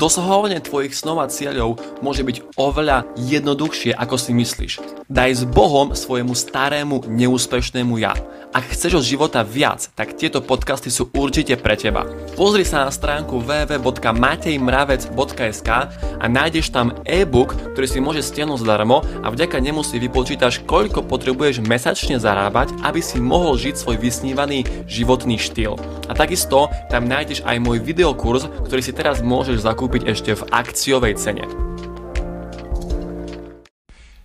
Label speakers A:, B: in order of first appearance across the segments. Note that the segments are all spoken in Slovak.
A: Dosahovanie tvojich snov a cieľov môže byť oveľa jednoduchšie, ako si myslíš. Daj s Bohom svojemu starému, neúspešnému ja. Ak chceš od života viac, tak tieto podcasty sú určite pre teba. Pozri sa na stránku www.matejmravec.sk a nájdeš tam e-book, ktorý si môžeš stiahnuť zdarmo a vďaka nemu si vypočítaš, koľko potrebuješ mesačne zarábať, aby si mohol žiť svoj vysnívaný životný štýl. A takisto tam nájdeš aj môj videokurs, ktorý si teraz môžeš zakúpiť kúpiť ešte v akciovej cene.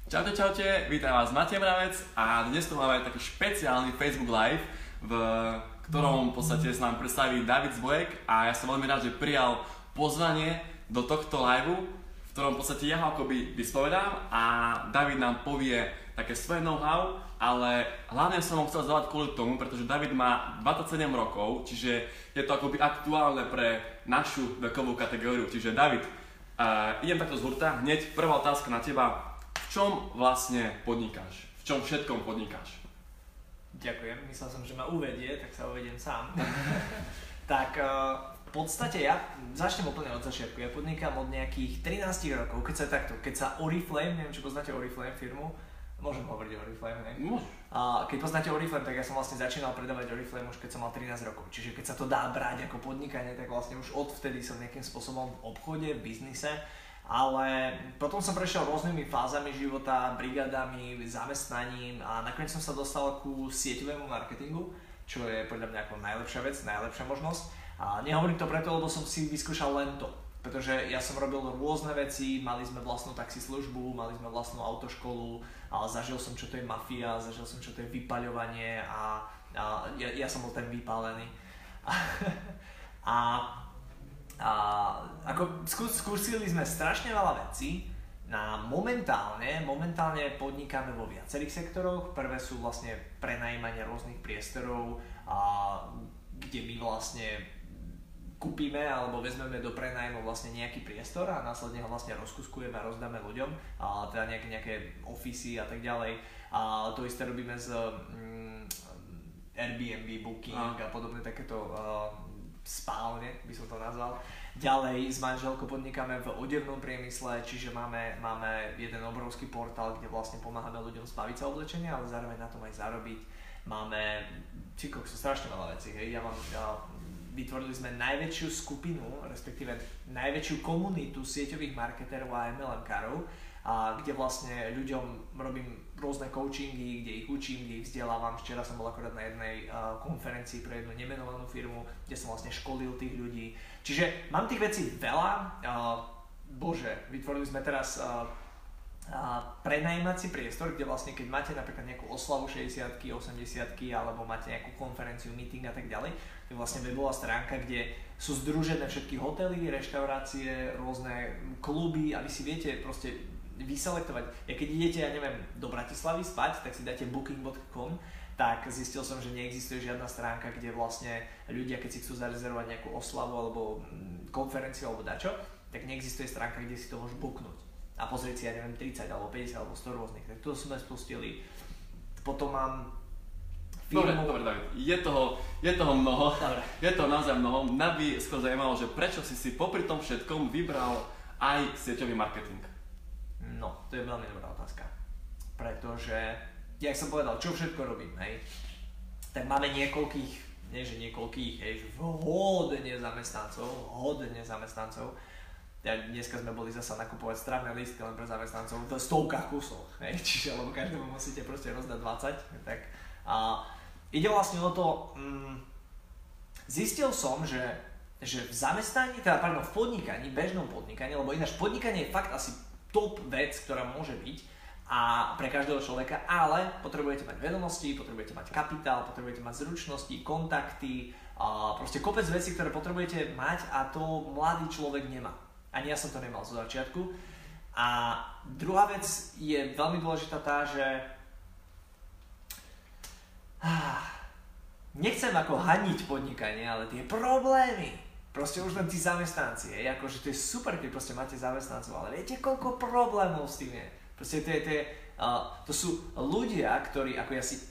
A: Čaute, čaute, vítam vás Matej Mravec a dnes tu máme taký špeciálny Facebook Live, v ktorom v podstate s nám predstaví David Zbojek a ja som veľmi rád, že prijal pozvanie do tohto live, v ktorom v podstate ja ho akoby vyspovedám a David nám povie také svoje know-how, ale hlavne som ho chcel zavať kvôli tomu, pretože David má 27 rokov, čiže je to akoby aktuálne pre našu vekovú kategóriu. Čiže David, uh, idem takto z hurta, hneď prvá otázka na teba. V čom vlastne podnikáš? V čom všetkom podnikáš?
B: Ďakujem, myslel som, že ma uvedie, tak sa uvediem sám. tak uh, podstate ja začnem úplne od začiatku. Ja podnikám od nejakých 13 rokov, keď sa takto, keď sa Oriflame, neviem či poznáte Oriflame firmu, Môžem hovoriť o Oriflame?
A: Môžeš.
B: A keď poznáte Oriflame, tak ja som vlastne začínal predávať Oriflame už keď som mal 13 rokov. Čiže keď sa to dá brať ako podnikanie, tak vlastne už odvtedy som nejakým spôsobom v obchode, v biznise. Ale potom som prešiel rôznymi fázami života, brigádami, zamestnaním a nakoniec som sa dostal ku sieťovému marketingu, čo je podľa mňa ako najlepšia vec, najlepšia možnosť. A nehovorím to preto, lebo som si vyskúšal len to pretože ja som robil rôzne veci, mali sme vlastnú taxislužbu, mali sme vlastnú autoškolu, ale zažil som, čo to je mafia, zažil som, čo to je vypaľovanie a, a ja, ja som bol ten vypálený. a, a ako skúsili sme strašne veľa vecí, na momentálne, momentálne podnikáme vo viacerých sektoroch. Prvé sú vlastne prenajímanie rôznych priestorov, a, kde my vlastne kúpime alebo vezmeme do prenajmu vlastne nejaký priestor a následne ho vlastne rozkuskujeme a rozdáme ľuďom, a teda nejaké, nejaké ofisy a tak ďalej. A to isté robíme s mm, Airbnb, Booking a, a podobné takéto uh, spálne, by som to nazval. Ďalej s manželkou podnikáme v odevnom priemysle, čiže máme, máme jeden obrovský portál, kde vlastne pomáhame ľuďom zbaviť sa oblečenia, ale zároveň na tom aj zarobiť. Máme, čiko, sú strašne veľa vecí, hej. Ja mám, ja vytvorili sme najväčšiu skupinu, respektíve najväčšiu komunitu sieťových marketérov a MLM-károv, a kde vlastne ľuďom robím rôzne coachingy, kde ich učím, kde ich vzdelávam. Včera som bol akorát na jednej uh, konferencii pre jednu nemenovanú firmu, kde som vlastne školil tých ľudí. Čiže mám tých vecí veľa. Uh, bože, vytvorili sme teraz uh, prenajímací priestor, kde vlastne keď máte napríklad nejakú oslavu 60 80 alebo máte nejakú konferenciu, meeting a tak ďalej, to je vlastne webová stránka, kde sú združené všetky hotely, reštaurácie, rôzne kluby a vy si viete proste vyselektovať. Ja keď idete, ja neviem, do Bratislavy spať, tak si dáte booking.com, tak zistil som, že neexistuje žiadna stránka, kde vlastne ľudia, keď si chcú zarezervovať nejakú oslavu alebo mm, konferenciu alebo dačo, tak neexistuje stránka, kde si to môžu booknúť a pozrieť si, ja neviem, 30 alebo 50 alebo 100 rôznych. Tak to sme spustili. Potom mám
A: firmu... Dobre, dobre, David. Je toho, je toho mnoho. Dobre. Je toho naozaj mnoho. Mňa by skôr zaujímalo, že prečo si si popri tom všetkom vybral aj sieťový marketing?
B: No, to je veľmi dobrá otázka. Pretože, jak som povedal, čo všetko robím, hej? Tak máme niekoľkých, nie že niekoľkých, hej, hodne zamestnancov, hodne zamestnancov ja, dneska sme boli zasa nakupovať strávne listky len pre zamestnancov v stovkách kusov, hej, čiže lebo každému musíte proste rozdať 20, tak a ide vlastne o to, mm, zistil som, že, že v zamestnaní, teda pardon, v podnikaní, bežnom podnikaní, lebo ináč podnikanie je fakt asi top vec, ktorá môže byť a pre každého človeka, ale potrebujete mať vedomosti, potrebujete mať kapitál, potrebujete mať zručnosti, kontakty, a proste kopec vecí, ktoré potrebujete mať a to mladý človek nemá. Ani ja som to nemal zo začiatku. A druhá vec je veľmi dôležitá tá, že nechcem ako haniť podnikanie, ale tie problémy, proste už len tí zamestnanci, je, akože to je super, keď proste máte zamestnancov, ale viete, koľko problémov s tým je. Proste to, je, to, je, uh, to sú ľudia, ktorí, ako ja si,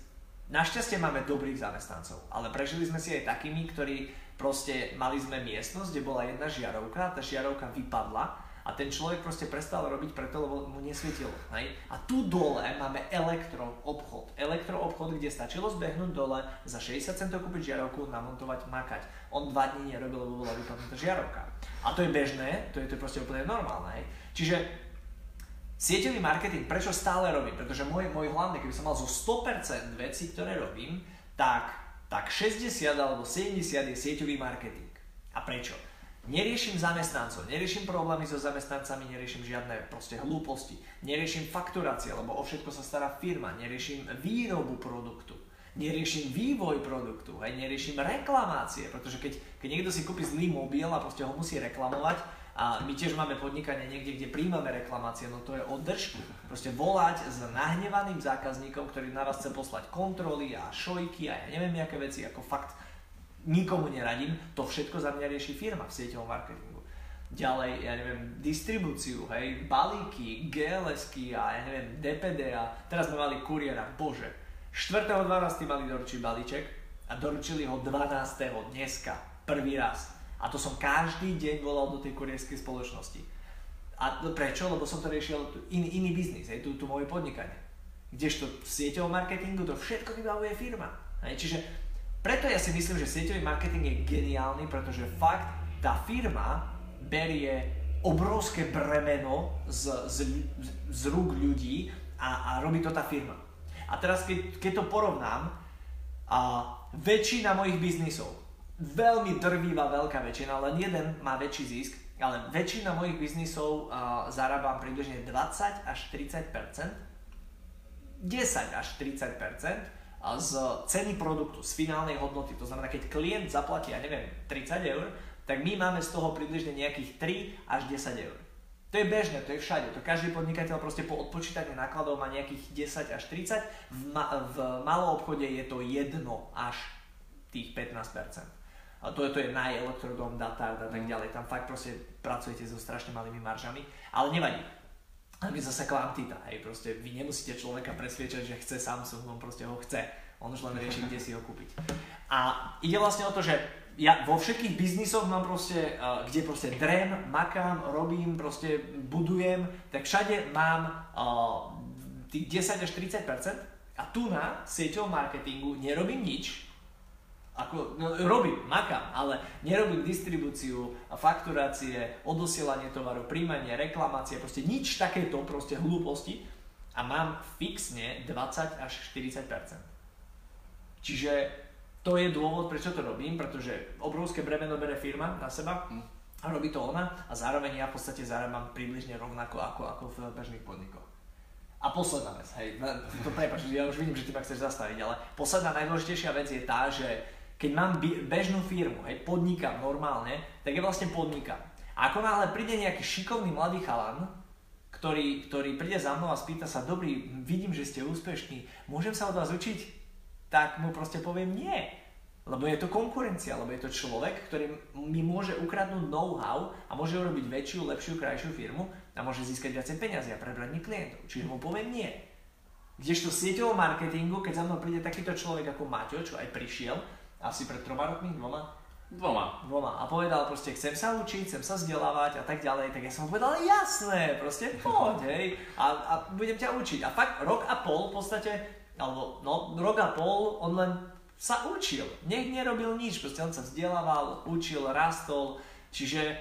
B: našťastie máme dobrých zamestnancov, ale prežili sme si aj takými, ktorí proste mali sme miestnosť, kde bola jedna žiarovka, tá žiarovka vypadla a ten človek proste prestal robiť preto, lebo mu nesvietilo. Hej? A tu dole máme elektro obchod. Elektro obchod, kde stačilo zbehnúť dole, za 60 centov kúpiť žiarovku, namontovať, makať. On dva dní nerobil, lebo bola vypadnutá žiarovka. A to je bežné, to je to proste úplne normálne. Hej? Čiže sieťový marketing, prečo stále robím? Pretože môj, môj hlavný, keby som mal zo 100% vecí, ktoré robím, tak, tak 60 alebo 70 je sieťový marketing. A prečo? Neriešim zamestnancov, neriešim problémy so zamestnancami, neriešim žiadne proste hlúposti, neriešim fakturácie, lebo o všetko sa stará firma, neriešim výrobu produktu, neriešim vývoj produktu, hej, neriešim reklamácie, pretože keď, keď niekto si kúpi zlý mobil a proste ho musí reklamovať, a my tiež máme podnikanie niekde, kde príjmame reklamácie, no to je od držky. Proste volať s nahnevaným zákazníkom, ktorý na vás chce poslať kontroly a šojky a ja neviem, aké veci, ako fakt nikomu neradím, to všetko za mňa rieši firma v sieťovom marketingu. Ďalej, ja neviem, distribúciu, hej, balíky, GLSky a ja neviem, DPD a teraz sme mali kuriéra, bože. 4.12. mali doručiť balíček a doručili ho 12. dneska, prvý raz. A to som každý deň volal do tej kurierskej spoločnosti. A prečo? Lebo som to riešil in, iný biznis, hej, tu, tu moje podnikanie. Kdežto v sieťovom marketingu to všetko vybavuje firma. Hej, čiže preto ja si myslím, že sieťový marketing je geniálny, pretože fakt tá firma berie obrovské bremeno z, z, z rúk ľudí a, a robí to tá firma. A teraz keď, keď to porovnám, a väčšina mojich biznisov, veľmi drvivá veľká väčšina, len jeden má väčší zisk, ale väčšina mojich biznisov uh, zarábam približne 20 až 30% 10 až 30 z ceny produktu, z finálnej hodnoty. To znamená, keď klient zaplatí, ja neviem, 30 eur, tak my máme z toho približne nejakých 3 až 10 eur. To je bežné, to je všade. To každý podnikateľ proste po odpočítaní nákladov má nejakých 10 až 30. V, ma- v malom obchode je to 1 až tých 15%. A to je, to je najelektrodom, datard a tak ďalej. Tam fakt proste pracujete so strašne malými maržami. Ale nevadí. My zase kvantita, hej, proste vy nemusíte človeka presviečať, že chce Samsung, on proste ho chce. On už len rieši, kde si ho kúpiť. A ide vlastne o to, že ja vo všetkých biznisoch mám proste, uh, kde proste drem, makám, robím, proste budujem, tak všade mám uh, tých 10 až 30% a tu na sieťovom marketingu nerobím nič, ako, no, robím, makám, ale nerobím distribúciu, fakturácie, odosielanie tovaru, príjmanie, reklamácie, proste nič takéto proste hlúposti a mám fixne 20 až 40%. Čiže to je dôvod, prečo to robím, pretože obrovské bremeno bere firma na seba a robí to ona a zároveň ja v podstate zarábam približne rovnako ako, ako v bežných podnikoch. A posledná vec, hej, to prepáč, ja už vidím, že ty ma chceš zastaviť, ale posledná najdôležitejšia vec je tá, že keď mám bežnú firmu, hej, podnikám normálne, tak je vlastne podnikám. A ako náhle príde nejaký šikovný mladý chalan, ktorý, ktorý príde za mnou a spýta sa, dobrý, vidím, že ste úspešní, môžem sa od vás učiť? Tak mu proste poviem nie. Lebo je to konkurencia, lebo je to človek, ktorý mi môže ukradnúť know-how a môže urobiť väčšiu, lepšiu, krajšiu firmu a môže získať viacej peniazy a prebrať mi klientov. Čiže mu poviem nie. Kdežto v sieťovom marketingu, keď za mnou príde takýto človek ako Maťo, čo aj prišiel, asi pred troma rokmi, dvoma?
A: Dvoma.
B: Dvoma. A povedal proste, chcem sa učiť, chcem sa vzdelávať a tak ďalej. Tak ja som mu povedal, jasné, proste poď, hej. A, a budem ťa učiť. A fakt rok a pol v podstate, alebo no, rok a pol, on len sa učil. Nech nerobil nič, proste on sa vzdelával, učil, rastol. Čiže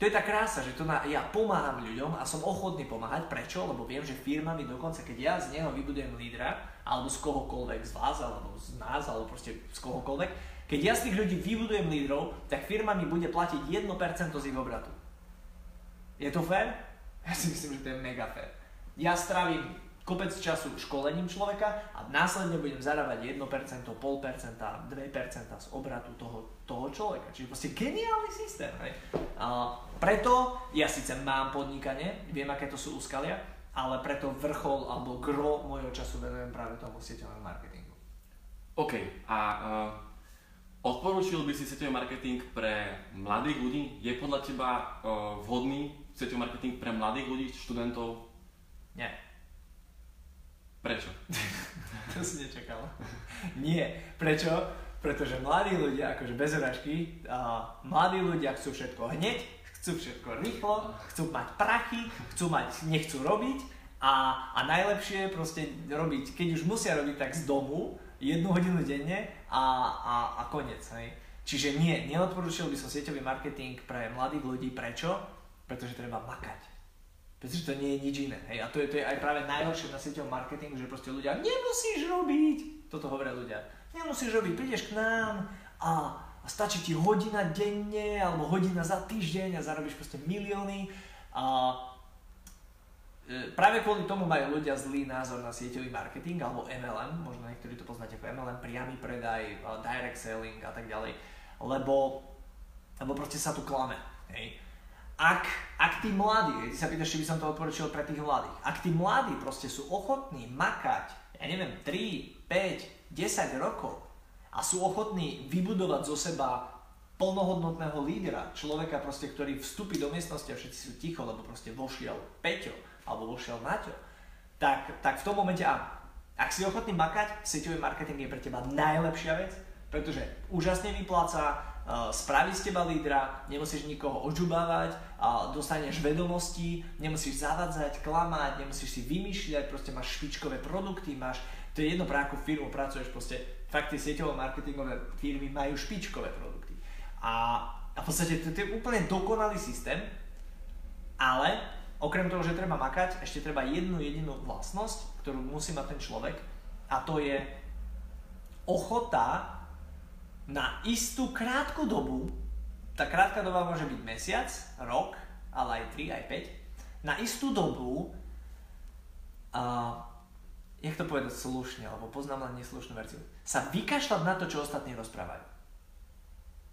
B: to je tá krása, že to na, ja pomáham ľuďom a som ochotný pomáhať. Prečo? Lebo viem, že firma mi dokonca, keď ja z neho vybudujem lídra, alebo z kohokoľvek z vás, alebo z nás, alebo proste z kohokoľvek. Keď ja z tých ľudí vybudujem lídrov, tak firma mi bude platiť 1% z ich obratu. Je to fér? Ja si myslím, že to je mega fér. Ja strávim kopec času školením človeka a následne budem zarábať 1%, 0,5%, 2% z obratu toho, toho človeka. Čiže proste geniálny systém. Hej. A preto ja síce mám podnikanie, viem, aké to sú úskalia, ale preto vrchol alebo gro môjho času venujem práve tomu sieťovému marketingu.
A: OK, a uh, odporúčil by si sieťový marketing pre mladých ľudí? Je podľa teba uh, vhodný sieťový marketing pre mladých ľudí, študentov?
B: Nie.
A: Prečo?
B: to si nečakal. Nie. Prečo? Pretože mladí ľudia, akože bez urážky, uh, mladí ľudia chcú všetko hneď, chcú všetko rýchlo, chcú mať prachy, chcú mať, nechcú robiť a, a najlepšie je proste robiť, keď už musia robiť tak z domu, jednu hodinu denne a, a, a koniec. Hej. Čiže nie, neodporúčil by som sieťový marketing pre mladých ľudí. Prečo? Pretože treba makať. Pretože to nie je nič iné. Hej. A to je, to je aj práve najhoršie na sieťovom marketingu, že proste ľudia nemusíš robiť. Toto hovoria ľudia. Nemusíš robiť, prídeš k nám a, a stačí ti hodina denne alebo hodina za týždeň a zarobíš proste milióny. A, e, práve kvôli tomu majú ľudia zlý názor na sieťový marketing alebo MLM, možno niektorí to poznáte ako MLM, priamy predaj, direct selling a tak ďalej lebo, lebo proste sa tu klame. Hej. Ak, ak tí mladí, ty sa pýtaš, či by som to odporučil pre tých mladých, ak tí mladí proste sú ochotní makať, ja neviem, 3, 5, 10 rokov a sú ochotní vybudovať zo seba plnohodnotného lídra, človeka proste, ktorý vstúpi do miestnosti a všetci sú ticho, lebo proste vošiel Peťo alebo vošiel Maťo, tak, tak v tom momente áno. Ak si ochotný makať, sieťový marketing je pre teba najlepšia vec, pretože úžasne vypláca, uh, spraví z teba lídra, nemusíš nikoho odžubávať, uh, dostaneš vedomosti, nemusíš zavadzať, klamať, nemusíš si vymýšľať, proste máš špičkové produkty, máš, to je jedno pre akú firmu pracuješ, proste fakt tie sieťové marketingové firmy majú špičkové produkty. A, a v podstate to, to je úplne dokonalý systém, ale okrem toho, že treba makať, ešte treba jednu jedinú vlastnosť, ktorú musí mať ten človek a to je ochota na istú krátku dobu, tá krátka doba môže byť mesiac, rok, ale aj 3, aj 5, na istú dobu, uh, jak to povedať slušne, lebo poznám len neslušnú verziu, sa vykašľať na to, čo ostatní rozprávajú.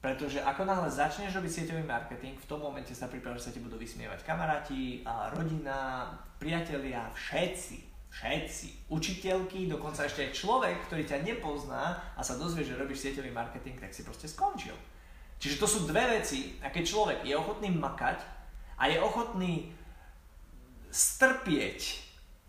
B: Pretože ako náhle začneš robiť sieťový marketing, v tom momente sa pripravíš, že sa ti budú vysmievať kamaráti, a rodina, priatelia, všetci všetci, učiteľky, dokonca ešte aj človek, ktorý ťa nepozná a sa dozvie, že robíš sieťový marketing, tak si proste skončil. Čiže to sú dve veci, a keď človek je ochotný makať a je ochotný strpieť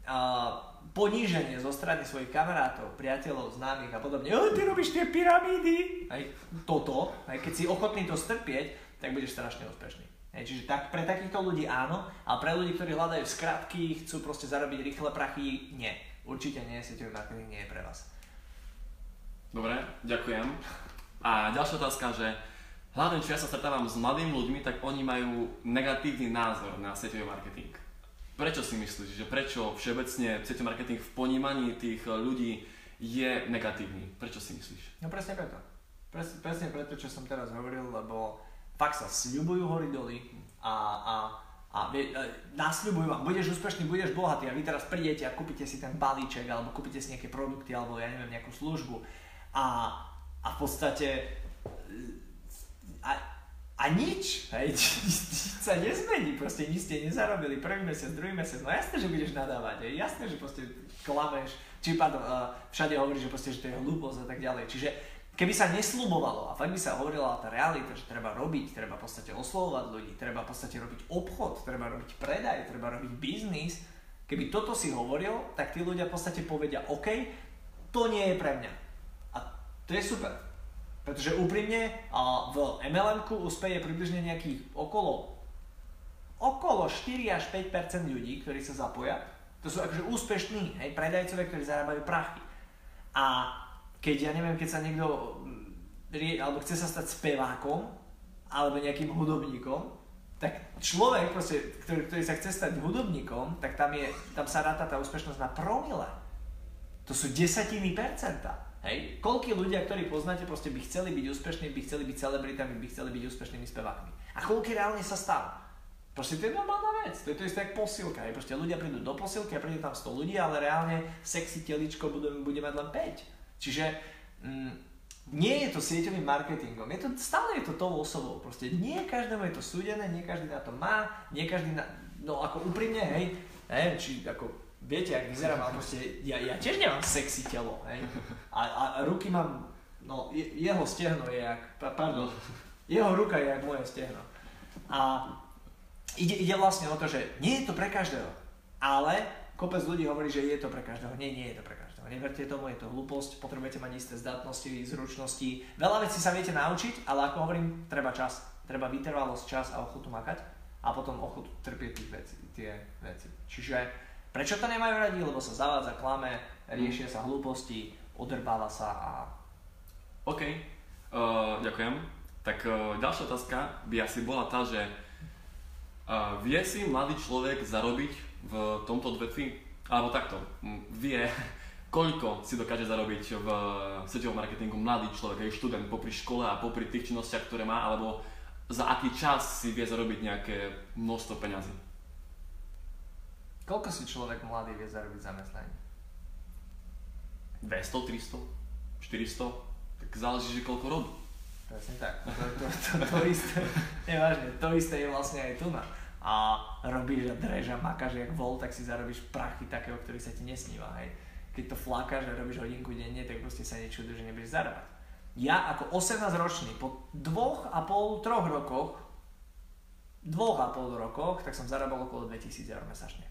B: uh, poníženie zo strany svojich kamarátov, priateľov, známych a podobne. O, ty robíš tie pyramídy! Aj toto, aj keď si ochotný to strpieť, tak budeš strašne úspešný. Hej, čiže tak, pre takýchto ľudí áno, a pre ľudí, ktorí hľadajú skratky, chcú proste zarobiť rýchle prachy, nie. Určite nie, sieťový marketing nie je pre vás.
A: Dobre, ďakujem. A ďalšia otázka, že hlavne čo ja sa stretávam s mladými ľuďmi, tak oni majú negatívny názor na sieťový marketing. Prečo si myslíš, že prečo všeobecne sieťový marketing v ponímaní tých ľudí je negatívny? Prečo si myslíš?
B: No presne preto. Presne, presne preto, čo som teraz hovoril, lebo fakt sa sľubujú hory doly a, a, a nasľubujú vám, budeš úspešný, budeš bohatý a vy teraz prídete a kúpite si ten balíček alebo kúpite si nejaké produkty alebo ja neviem nejakú službu a, a v podstate a, a nič, hej, sa nezmení, proste nič ste nezarobili prvý mesiac, druhý mesiac, no jasné, že budeš nadávať, hej, jasné, že proste klameš, či pardon, uh, všade hovoríš, že proste, že to je hlúposť a tak ďalej, čiže Keby sa neslubovalo a fakt by sa hovorila tá realita, že treba robiť, treba v podstate oslovovať ľudí, treba v podstate robiť obchod, treba robiť predaj, treba robiť biznis, keby toto si hovoril, tak tí ľudia v podstate povedia, OK, to nie je pre mňa. A to je super. Pretože úprimne v MLM-ku uspeje približne nejakých okolo okolo 4 až 5% ľudí, ktorí sa zapoja. To sú akože úspešní hej, predajcovia, ktorí zarábajú prachy. A keď ja neviem, keď sa niekto mm, alebo chce sa stať spevákom alebo nejakým hudobníkom, tak človek, proste, ktorý, ktorý sa chce stať hudobníkom, tak tam, je, tam sa ráta tá úspešnosť na promile. To sú desatiny percenta. Hej? Koľkí ľudia, ktorí poznáte, proste by chceli byť úspešní, by chceli byť celebritami, by chceli byť úspešnými spevákmi. A koľký reálne sa stalo? Proste to je normálna vec, to je to isté ako posilka. Hej? Proste ľudia prídu do posilky a príde tam 100 ľudí, ale reálne sexy teličko bude, bude mať len 5. Čiže mm, nie je to sieťovým marketingom, je to, stále je to tou osobou. Proste nie každému je to súdené, nie každý na to má, nie každý na, no ako úprimne, hej, neviem, či ako, viete, ak vyzerám, ale proste, ja, ja tiež nemám sexy telo, hej, a, a, ruky mám, no, je, jeho stehno je jak, pardon, jeho ruka je jak moje stehno. A ide, ide vlastne o to, že nie je to pre každého, ale kopec ľudí hovorí, že je to pre každého. Nie, nie je to pre každého. Neverte tomu, je to hlúposť, potrebujete mať isté zdatnosti, zručnosti. Veľa vecí sa viete naučiť, ale ako hovorím, treba čas. Treba vytrvalosť, čas a ochotu makať a potom ochotu trpieť tie veci. Čiže prečo to nemajú radi? Lebo sa zavádza, klame, riešia sa hlúposti, odrbáva sa a...
A: OK, uh, ďakujem. Tak uh, ďalšia otázka by asi bola tá, že uh, vie si mladý človek zarobiť v tomto odvetví? Alebo takto, vie, koľko si dokáže zarobiť v sieťovom marketingu mladý človek, aj študent popri škole a popri tých činnostiach, ktoré má, alebo za aký čas si vie zarobiť nejaké množstvo peňazí?
B: Koľko si človek mladý vie zarobiť zamestnanie?
A: 200, 300, 400? Tak záleží, že koľko robí.
B: Presne tak. To, to, to, to isté, nevážne, to isté je vlastne aj tu na a robíš a dreš a makáš jak vol, tak si zarobíš prachy takého, ktorý sa ti nesníva, hej. Keď to flákaš a robíš hodinku denne, tak proste sa nečudu, že nebudeš zarábať. Ja ako 18 ročný, po dvoch a pol, troch rokoch, dvoch a pol rokoch, tak som zarábal okolo 2000 eur mesačne.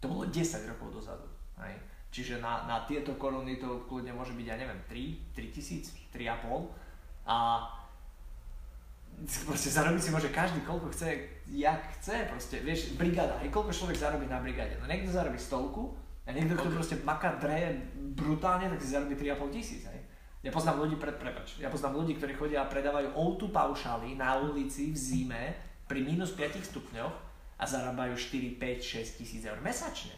B: To bolo 10 rokov dozadu. Hej. Čiže na, na tieto koruny to kľudne môže byť, ja neviem, 3, 3 tisíc, 3,5. A proste zarobiť si môže každý, koľko chce, jak chce, proste, vieš, brigáda, aj koľko človek zarobí na brigáde. No niekto zarobí stovku, a niekto, kto proste maká dreje brutálne, tak si zarobí 3,5 tisíc, hej. Ja poznám ľudí, pre, prepač, ja poznám ľudí, ktorí chodia a predávajú outu paušály na ulici v zime pri minus 5 stupňoch a zarábajú 4, 5, 6 tisíc eur mesačne.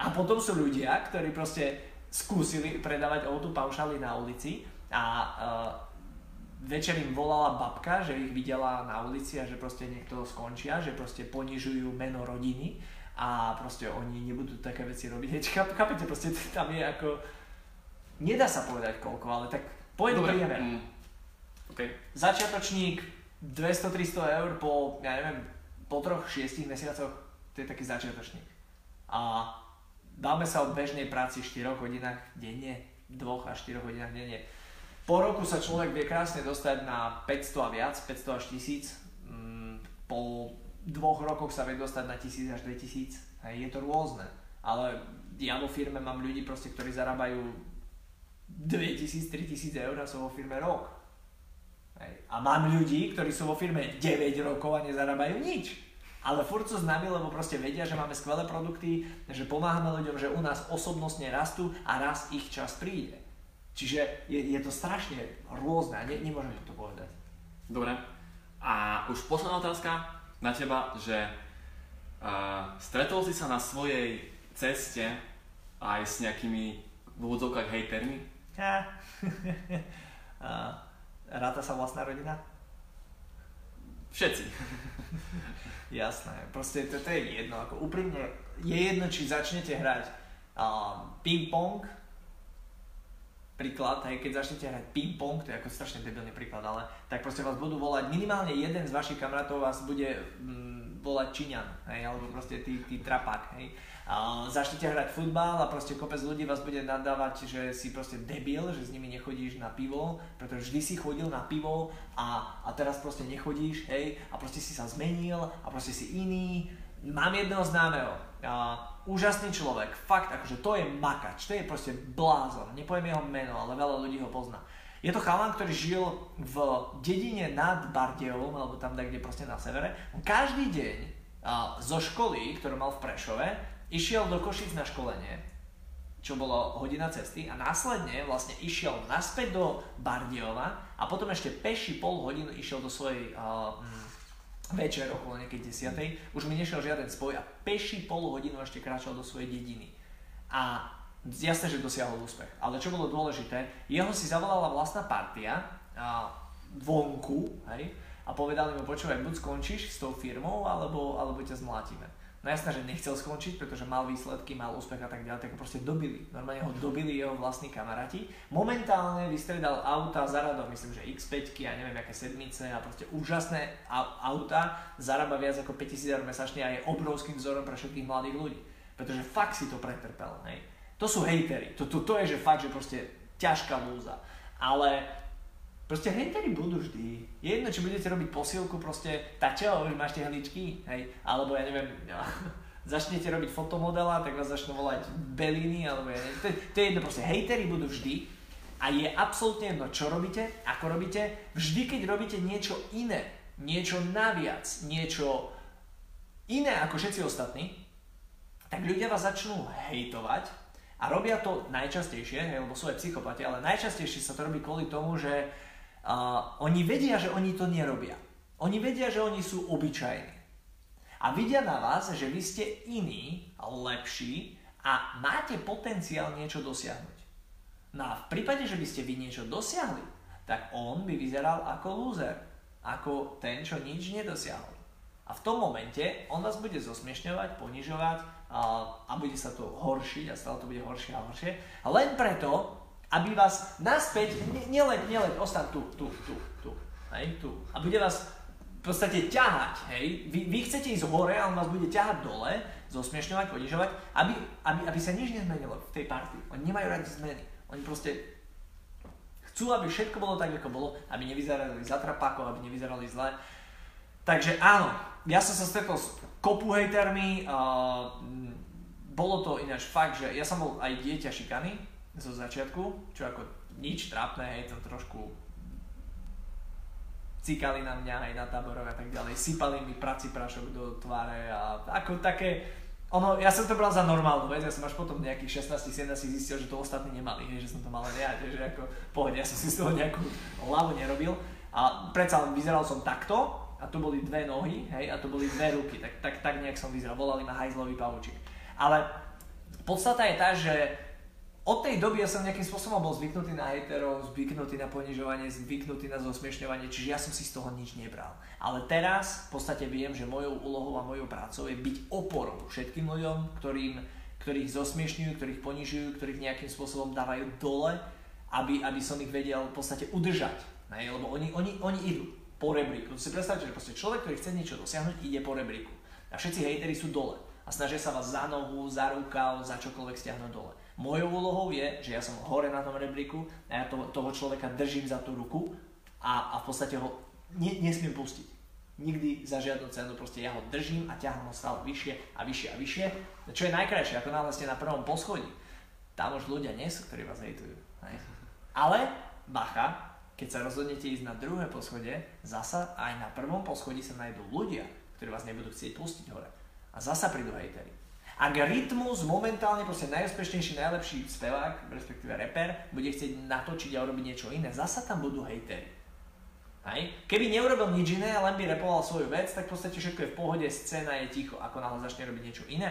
B: A potom sú ľudia, ktorí proste skúsili predávať outu paušály na ulici a uh, večer im volala babka, že ich videla na ulici a že proste niekto skončia, že proste ponižujú meno rodiny a proste oni nebudú také veci robiť. Hej, chápete, proste tam je ako... Nedá sa povedať koľko, ale tak poviem priemer. Mm. Okay. Začiatočník 200-300 eur po, ja neviem, po troch, šiestich mesiacoch, to je taký začiatočník. A dáme sa od bežnej práci 4 hodinách denne, 2 až 4 hodinách denne po roku sa človek vie krásne dostať na 500 a viac, 500 až 1000. Mm, po dvoch rokoch sa vie dostať na 1000 až 2000. Hej, je to rôzne. Ale ja vo firme mám ľudí, proste, ktorí zarábajú 2000, 3000 eur a sú vo firme rok. A mám ľudí, ktorí sú vo firme 9 rokov a nezarábajú nič. Ale furt sú s nami, lebo proste vedia, že máme skvelé produkty, že pomáhame ľuďom, že u nás osobnostne rastú a raz ich čas príde. Čiže je, je to strašne rôzne a ne, nemôžem to povedať.
A: Dobre. A už posledná otázka na teba, že uh, stretol si sa na svojej ceste aj s nejakými v úvodzovkách hejtermi?
B: uh, ráta sa vlastná rodina?
A: Všetci.
B: Jasné, proste to, to je jedno, ako úprimne, je jedno, či začnete hrať uh, ping-pong príklad, hej, keď začnete hrať ping-pong, to je ako strašne debilný príklad, ale tak proste vás budú volať, minimálne jeden z vašich kamarátov vás bude mm, volať Číňan, hej, alebo proste tý, tý trapák, hej. Začnete hrať futbal a proste kopec ľudí vás bude nadávať, že si proste debil, že s nimi nechodíš na pivo, pretože vždy si chodil na pivo a, a teraz proste nechodíš, hej, a proste si sa zmenil a proste si iný. Mám jedného známeho, a úžasný človek, fakt, akože to je makač, to je proste blázon, nepoviem jeho meno, ale veľa ľudí ho pozná. Je to chalan, ktorý žil v dedine nad Bardejom, alebo tam kde proste na severe. Každý deň a, zo školy, ktorú mal v Prešove, išiel do Košic na školenie, čo bolo hodina cesty a následne vlastne išiel naspäť do Bardejova a potom ešte peši pol hodinu išiel do svojej uh, večer okolo nejakej desiatej, už mi nešiel žiaden spoj a peši pol hodinu ešte kráčal do svojej dediny. A jasné, že dosiahol úspech. Ale čo bolo dôležité, jeho si zavolala vlastná partia a vonku, hej, a povedali mu, počúvaj, buď skončíš s tou firmou, alebo, alebo ťa zmlátime. No jasné, že nechcel skončiť, pretože mal výsledky, mal úspech a tak ďalej, tak ho proste dobili. Normálne ho dobili jeho vlastní kamaráti. Momentálne vystredal auta za radom, myslím, že X5 a neviem aké sedmice a proste úžasné auta, zarába viac ako 5000 eur mesačne a je obrovským vzorom pre všetkých mladých ľudí. Pretože fakt si to pretrpel. Hej. To sú hejtery. To, to, to je, že fakt, že proste ťažká lúza. Ale Proste hejteri budú vždy. Je jedno, či budete robiť posilku, proste tá čo, už máš tie hličky, hej, alebo ja neviem, ja, začnete robiť fotomodela, tak vás začnú volať Beliny, alebo ja neviem. To, to je jedno, proste hejtery budú vždy a je absolútne jedno, čo robíte, ako robíte. Vždy, keď robíte niečo iné, niečo naviac, niečo iné ako všetci ostatní, tak ľudia vás začnú hejtovať a robia to najčastejšie, hej, lebo sú aj psychopati, ale najčastejšie sa to robí kvôli tomu, že uh, oni vedia, že oni to nerobia. Oni vedia, že oni sú obyčajní a vidia na vás, že vy ste iní, lepší a máte potenciál niečo dosiahnuť. No a v prípade, že by ste vy niečo dosiahli, tak on by vyzeral ako loser, ako ten, čo nič nedosiahol. A v tom momente on vás bude zosmiešňovať, ponižovať a, a bude sa to horšiť a stále to bude horšie a horšie. Len preto, aby vás naspäť, neleď, neleď, ostan tu, tu, tu, tu, hej, tu. A bude vás v podstate ťahať, hej, vy, vy chcete ísť hore a on vás bude ťahať dole, zosmiešňovať, ponižovať, aby, aby, aby sa nič nezmenilo v tej partii. Oni nemajú radi zmeny. Oni proste chcú, aby všetko bolo tak, ako bolo, aby nevyzerali zatrapákov, aby nevyzerali zle. Takže áno, ja som sa stretol s kopu hejtermi, uh, bolo to ináč fakt, že ja som bol aj dieťa šikany zo začiatku, čo ako nič trápne, hej, to trošku cikali na mňa aj na táboroch a tak ďalej, sypali mi prací prášok do tváre a ako také, ono, ja som to bral za normálnu vec, ja som až potom nejakých 16-17 zistil, že to ostatní nemali, hej, že som to mal len ja, že ako pohode, ja som si z toho nejakú hlavu nerobil a predsa len vyzeral som takto a tu boli dve nohy, hej, a tu boli dve ruky, tak, tak, tak nejak som vyzeral, volali ma hajzlový pavučík. Ale podstata je tá, že od tej doby ja som nejakým spôsobom bol zvyknutý na hejterov, zvyknutý na ponižovanie, zvyknutý na zosmiešňovanie, čiže ja som si z toho nič nebral. Ale teraz v podstate viem, že mojou úlohou a mojou prácou je byť oporou všetkým ľuďom, ktorým, ktorých zosmiešňujú, ktorých ponižujú, ktorých nejakým spôsobom dávajú dole, aby, aby som ich vedel v podstate udržať. Ne? Lebo oni, oni, oni idú po rebríku. Si predstavte, že proste človek, ktorý chce niečo dosiahnuť, ide po rebríku. A všetci hejteri sú dole a snažia sa vás za nohu, za rukav, za čokoľvek stiahnuť dole. Mojou úlohou je, že ja som hore na tom rebríku a ja toho, toho človeka držím za tú ruku a, a v podstate ho ne, nesmiem pustiť. Nikdy za žiadnu cenu, proste ja ho držím a ťahám ho stále vyššie a vyššie a vyššie. Čo je najkrajšie, ako náhle ste na prvom poschodí, tam už ľudia nie sú, ktorí vás hejtujú. Ale bacha, keď sa rozhodnete ísť na druhé poschodie, zasa aj na prvom poschodí sa nájdú ľudia, ktorí vás nebudú chcieť pustiť hore. A zasa prídu hejtery. Ak Rytmus momentálne proste najúspešnejší, najlepší spevák, respektíve reper, bude chcieť natočiť a urobiť niečo iné, zasa tam budú hejtery. Hej. Keby neurobil nič iné, len by repoval svoju vec, tak v podstate všetko je v pohode, scéna je ticho. Ako náhle začne robiť niečo iné,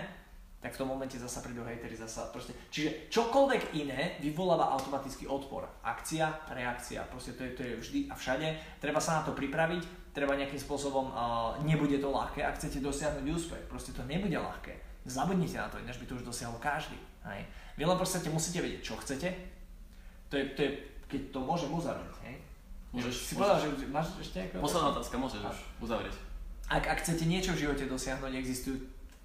B: tak v tom momente zasa prídu hejtery, zasa proste. Čiže čokoľvek iné vyvoláva automatický odpor. Akcia, reakcia, proste to je, to je vždy a všade. Treba sa na to pripraviť, treba nejakým spôsobom, uh, nebude to ľahké, ak chcete dosiahnuť úspech, proste to nebude ľahké Zabudnite na to, ináč by to už dosiahol každý. Hej. Vy len proste musíte vedieť, čo chcete. To je, to je keď to môžem uzavrieť. Hej.
A: Môžeš,
B: si povedal, že máš ešte ako...
A: Posledná otázka, môžeš už uzavrieť.
B: Ak, ak chcete niečo v živote dosiahnuť, existujú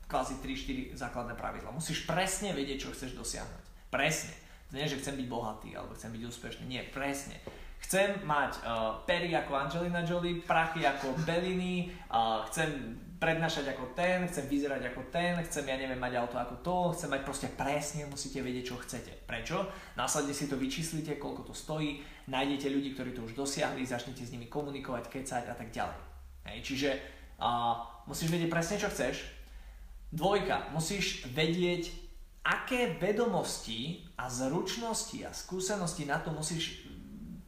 B: kvázi 3-4 základné pravidla. Musíš presne vedieť, čo chceš dosiahnuť. Presne. To nie, že chcem byť bohatý alebo chcem byť úspešný. Nie, presne. Chcem mať uh, pery ako Angelina Jolie, prachy ako Bellini, uh, chcem prednášať ako ten, chcem vyzerať ako ten, chcem, ja neviem, mať auto ako to, chcem mať proste presne, musíte vedieť, čo chcete. Prečo? Následne si to vyčíslite, koľko to stojí, nájdete ľudí, ktorí to už dosiahli, začnete s nimi komunikovať, kecať a tak ďalej. Hej, čiže uh, musíš vedieť presne, čo chceš. Dvojka, musíš vedieť, aké vedomosti a zručnosti a skúsenosti na to musíš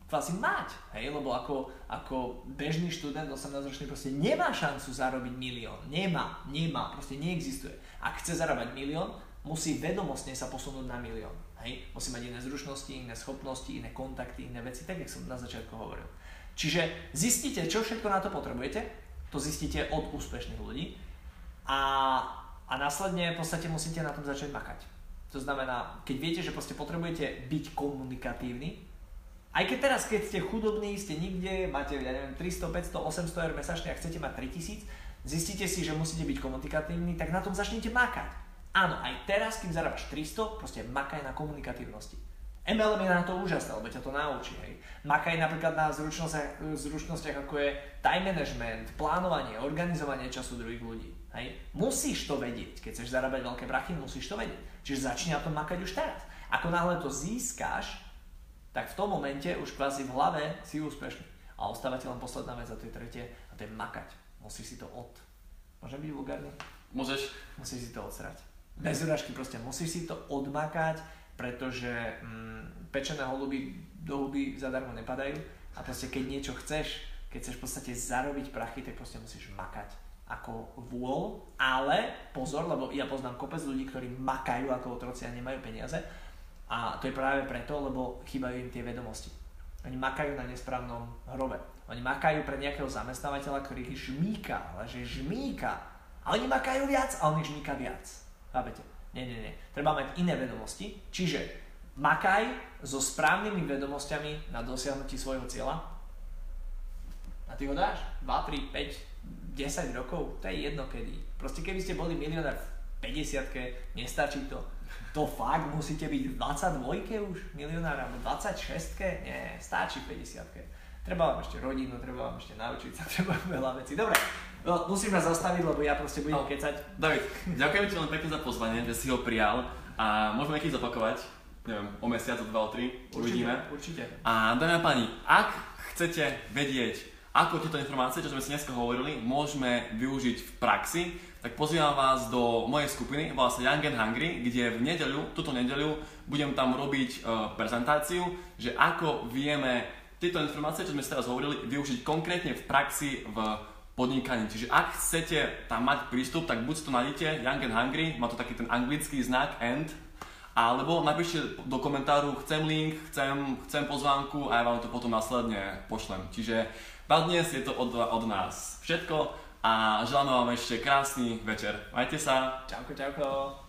B: kvázi mať, hej, lebo ako, ako bežný študent 18-ročný proste nemá šancu zarobiť milión, nemá, nemá, proste neexistuje. Ak chce zarábať milión, musí vedomostne sa posunúť na milión, hej, musí mať iné zručnosti, iné schopnosti, iné kontakty, iné veci, tak jak som na začiatku hovoril. Čiže zistíte, čo všetko na to potrebujete, to zistíte od úspešných ľudí a, a následne v podstate musíte na tom začať makať. To znamená, keď viete, že proste potrebujete byť komunikatívny, aj keď teraz, keď ste chudobní, ste nikde, máte, ja neviem, 300, 500, 800 eur mesačne a chcete mať 3000, zistíte si, že musíte byť komunikatívni, tak na tom začnite makať. Áno, aj teraz, keď zarábaš 300, proste makaj na komunikatívnosti. MLM je na to úžasné, lebo ťa to naučí. Hej. Makaj napríklad na zručnostiach, zručnostiach ako je time management, plánovanie, organizovanie času druhých ľudí. Hej. Musíš to vedieť, keď chceš zarábať veľké prachy, musíš to vedieť. Čiže začni na tom makať už teraz. Ako náhle to získaš, tak v tom momente už kvázi v hlave si úspešný. A ostáva ti len posledná vec a to je tretie a to je makať. Musíš si to od. Môžem byť vulgárny?
A: Môžeš.
B: Musíš si to odsrať. Bez urážky proste musíš si to odmakať, pretože mm, pečené holuby do huby zadarmo nepadajú a proste keď niečo chceš, keď chceš v podstate zarobiť prachy, tak proste musíš makať ako vôľ, ale pozor, lebo ja poznám kopec ľudí, ktorí makajú ako otroci a nemajú peniaze a to je práve preto, lebo chýbajú im tie vedomosti. Oni makajú na nesprávnom hrobe. Oni makajú pre nejakého zamestnávateľa, ktorý ich žmýka, ale že žmýka. A oni makajú viac a on ich žmýka viac. Chápete? Nie, nie, nie. Treba mať iné vedomosti. Čiže makaj so správnymi vedomosťami na dosiahnutí svojho cieľa. A ty ho dáš? 2, 3, 5, 10 rokov? To je jedno kedy. Proste keby ste boli milionár v 50 nestačí to to fakt musíte byť v 22 už milionár alebo 26 Nie, stačí 50 Treba vám ešte rodinu, treba vám ešte naučiť sa, treba veľa vecí. Dobre, no, musím nás zastaviť, lebo ja proste budem no. kecať.
A: David, ďakujem ti len pekne za pozvanie, že si ho prijal a môžeme keď zopakovať, neviem, o mesiac, o dva, o tri, uvidíme.
B: Určite.
A: A dámy a páni, ak chcete vedieť, ako tieto informácie, čo sme si dneska hovorili, môžeme využiť v praxi, tak pozývam vás do mojej skupiny, volá sa Young and Hungry, kde v nedeľu, túto nedeľu, budem tam robiť uh, prezentáciu, že ako vieme tieto informácie, čo sme si teraz hovorili, využiť konkrétne v praxi v podnikaní. Čiže ak chcete tam mať prístup, tak buď to nájdete, Young and Hungry, má to taký ten anglický znak AND, alebo napíšte do komentáru, chcem link, chcem, chcem pozvánku a ja vám to potom následne pošlem. Čiže na dnes je to od, od nás všetko a želáme vám ešte krásny večer. Majte sa.
B: Čauko, čauko.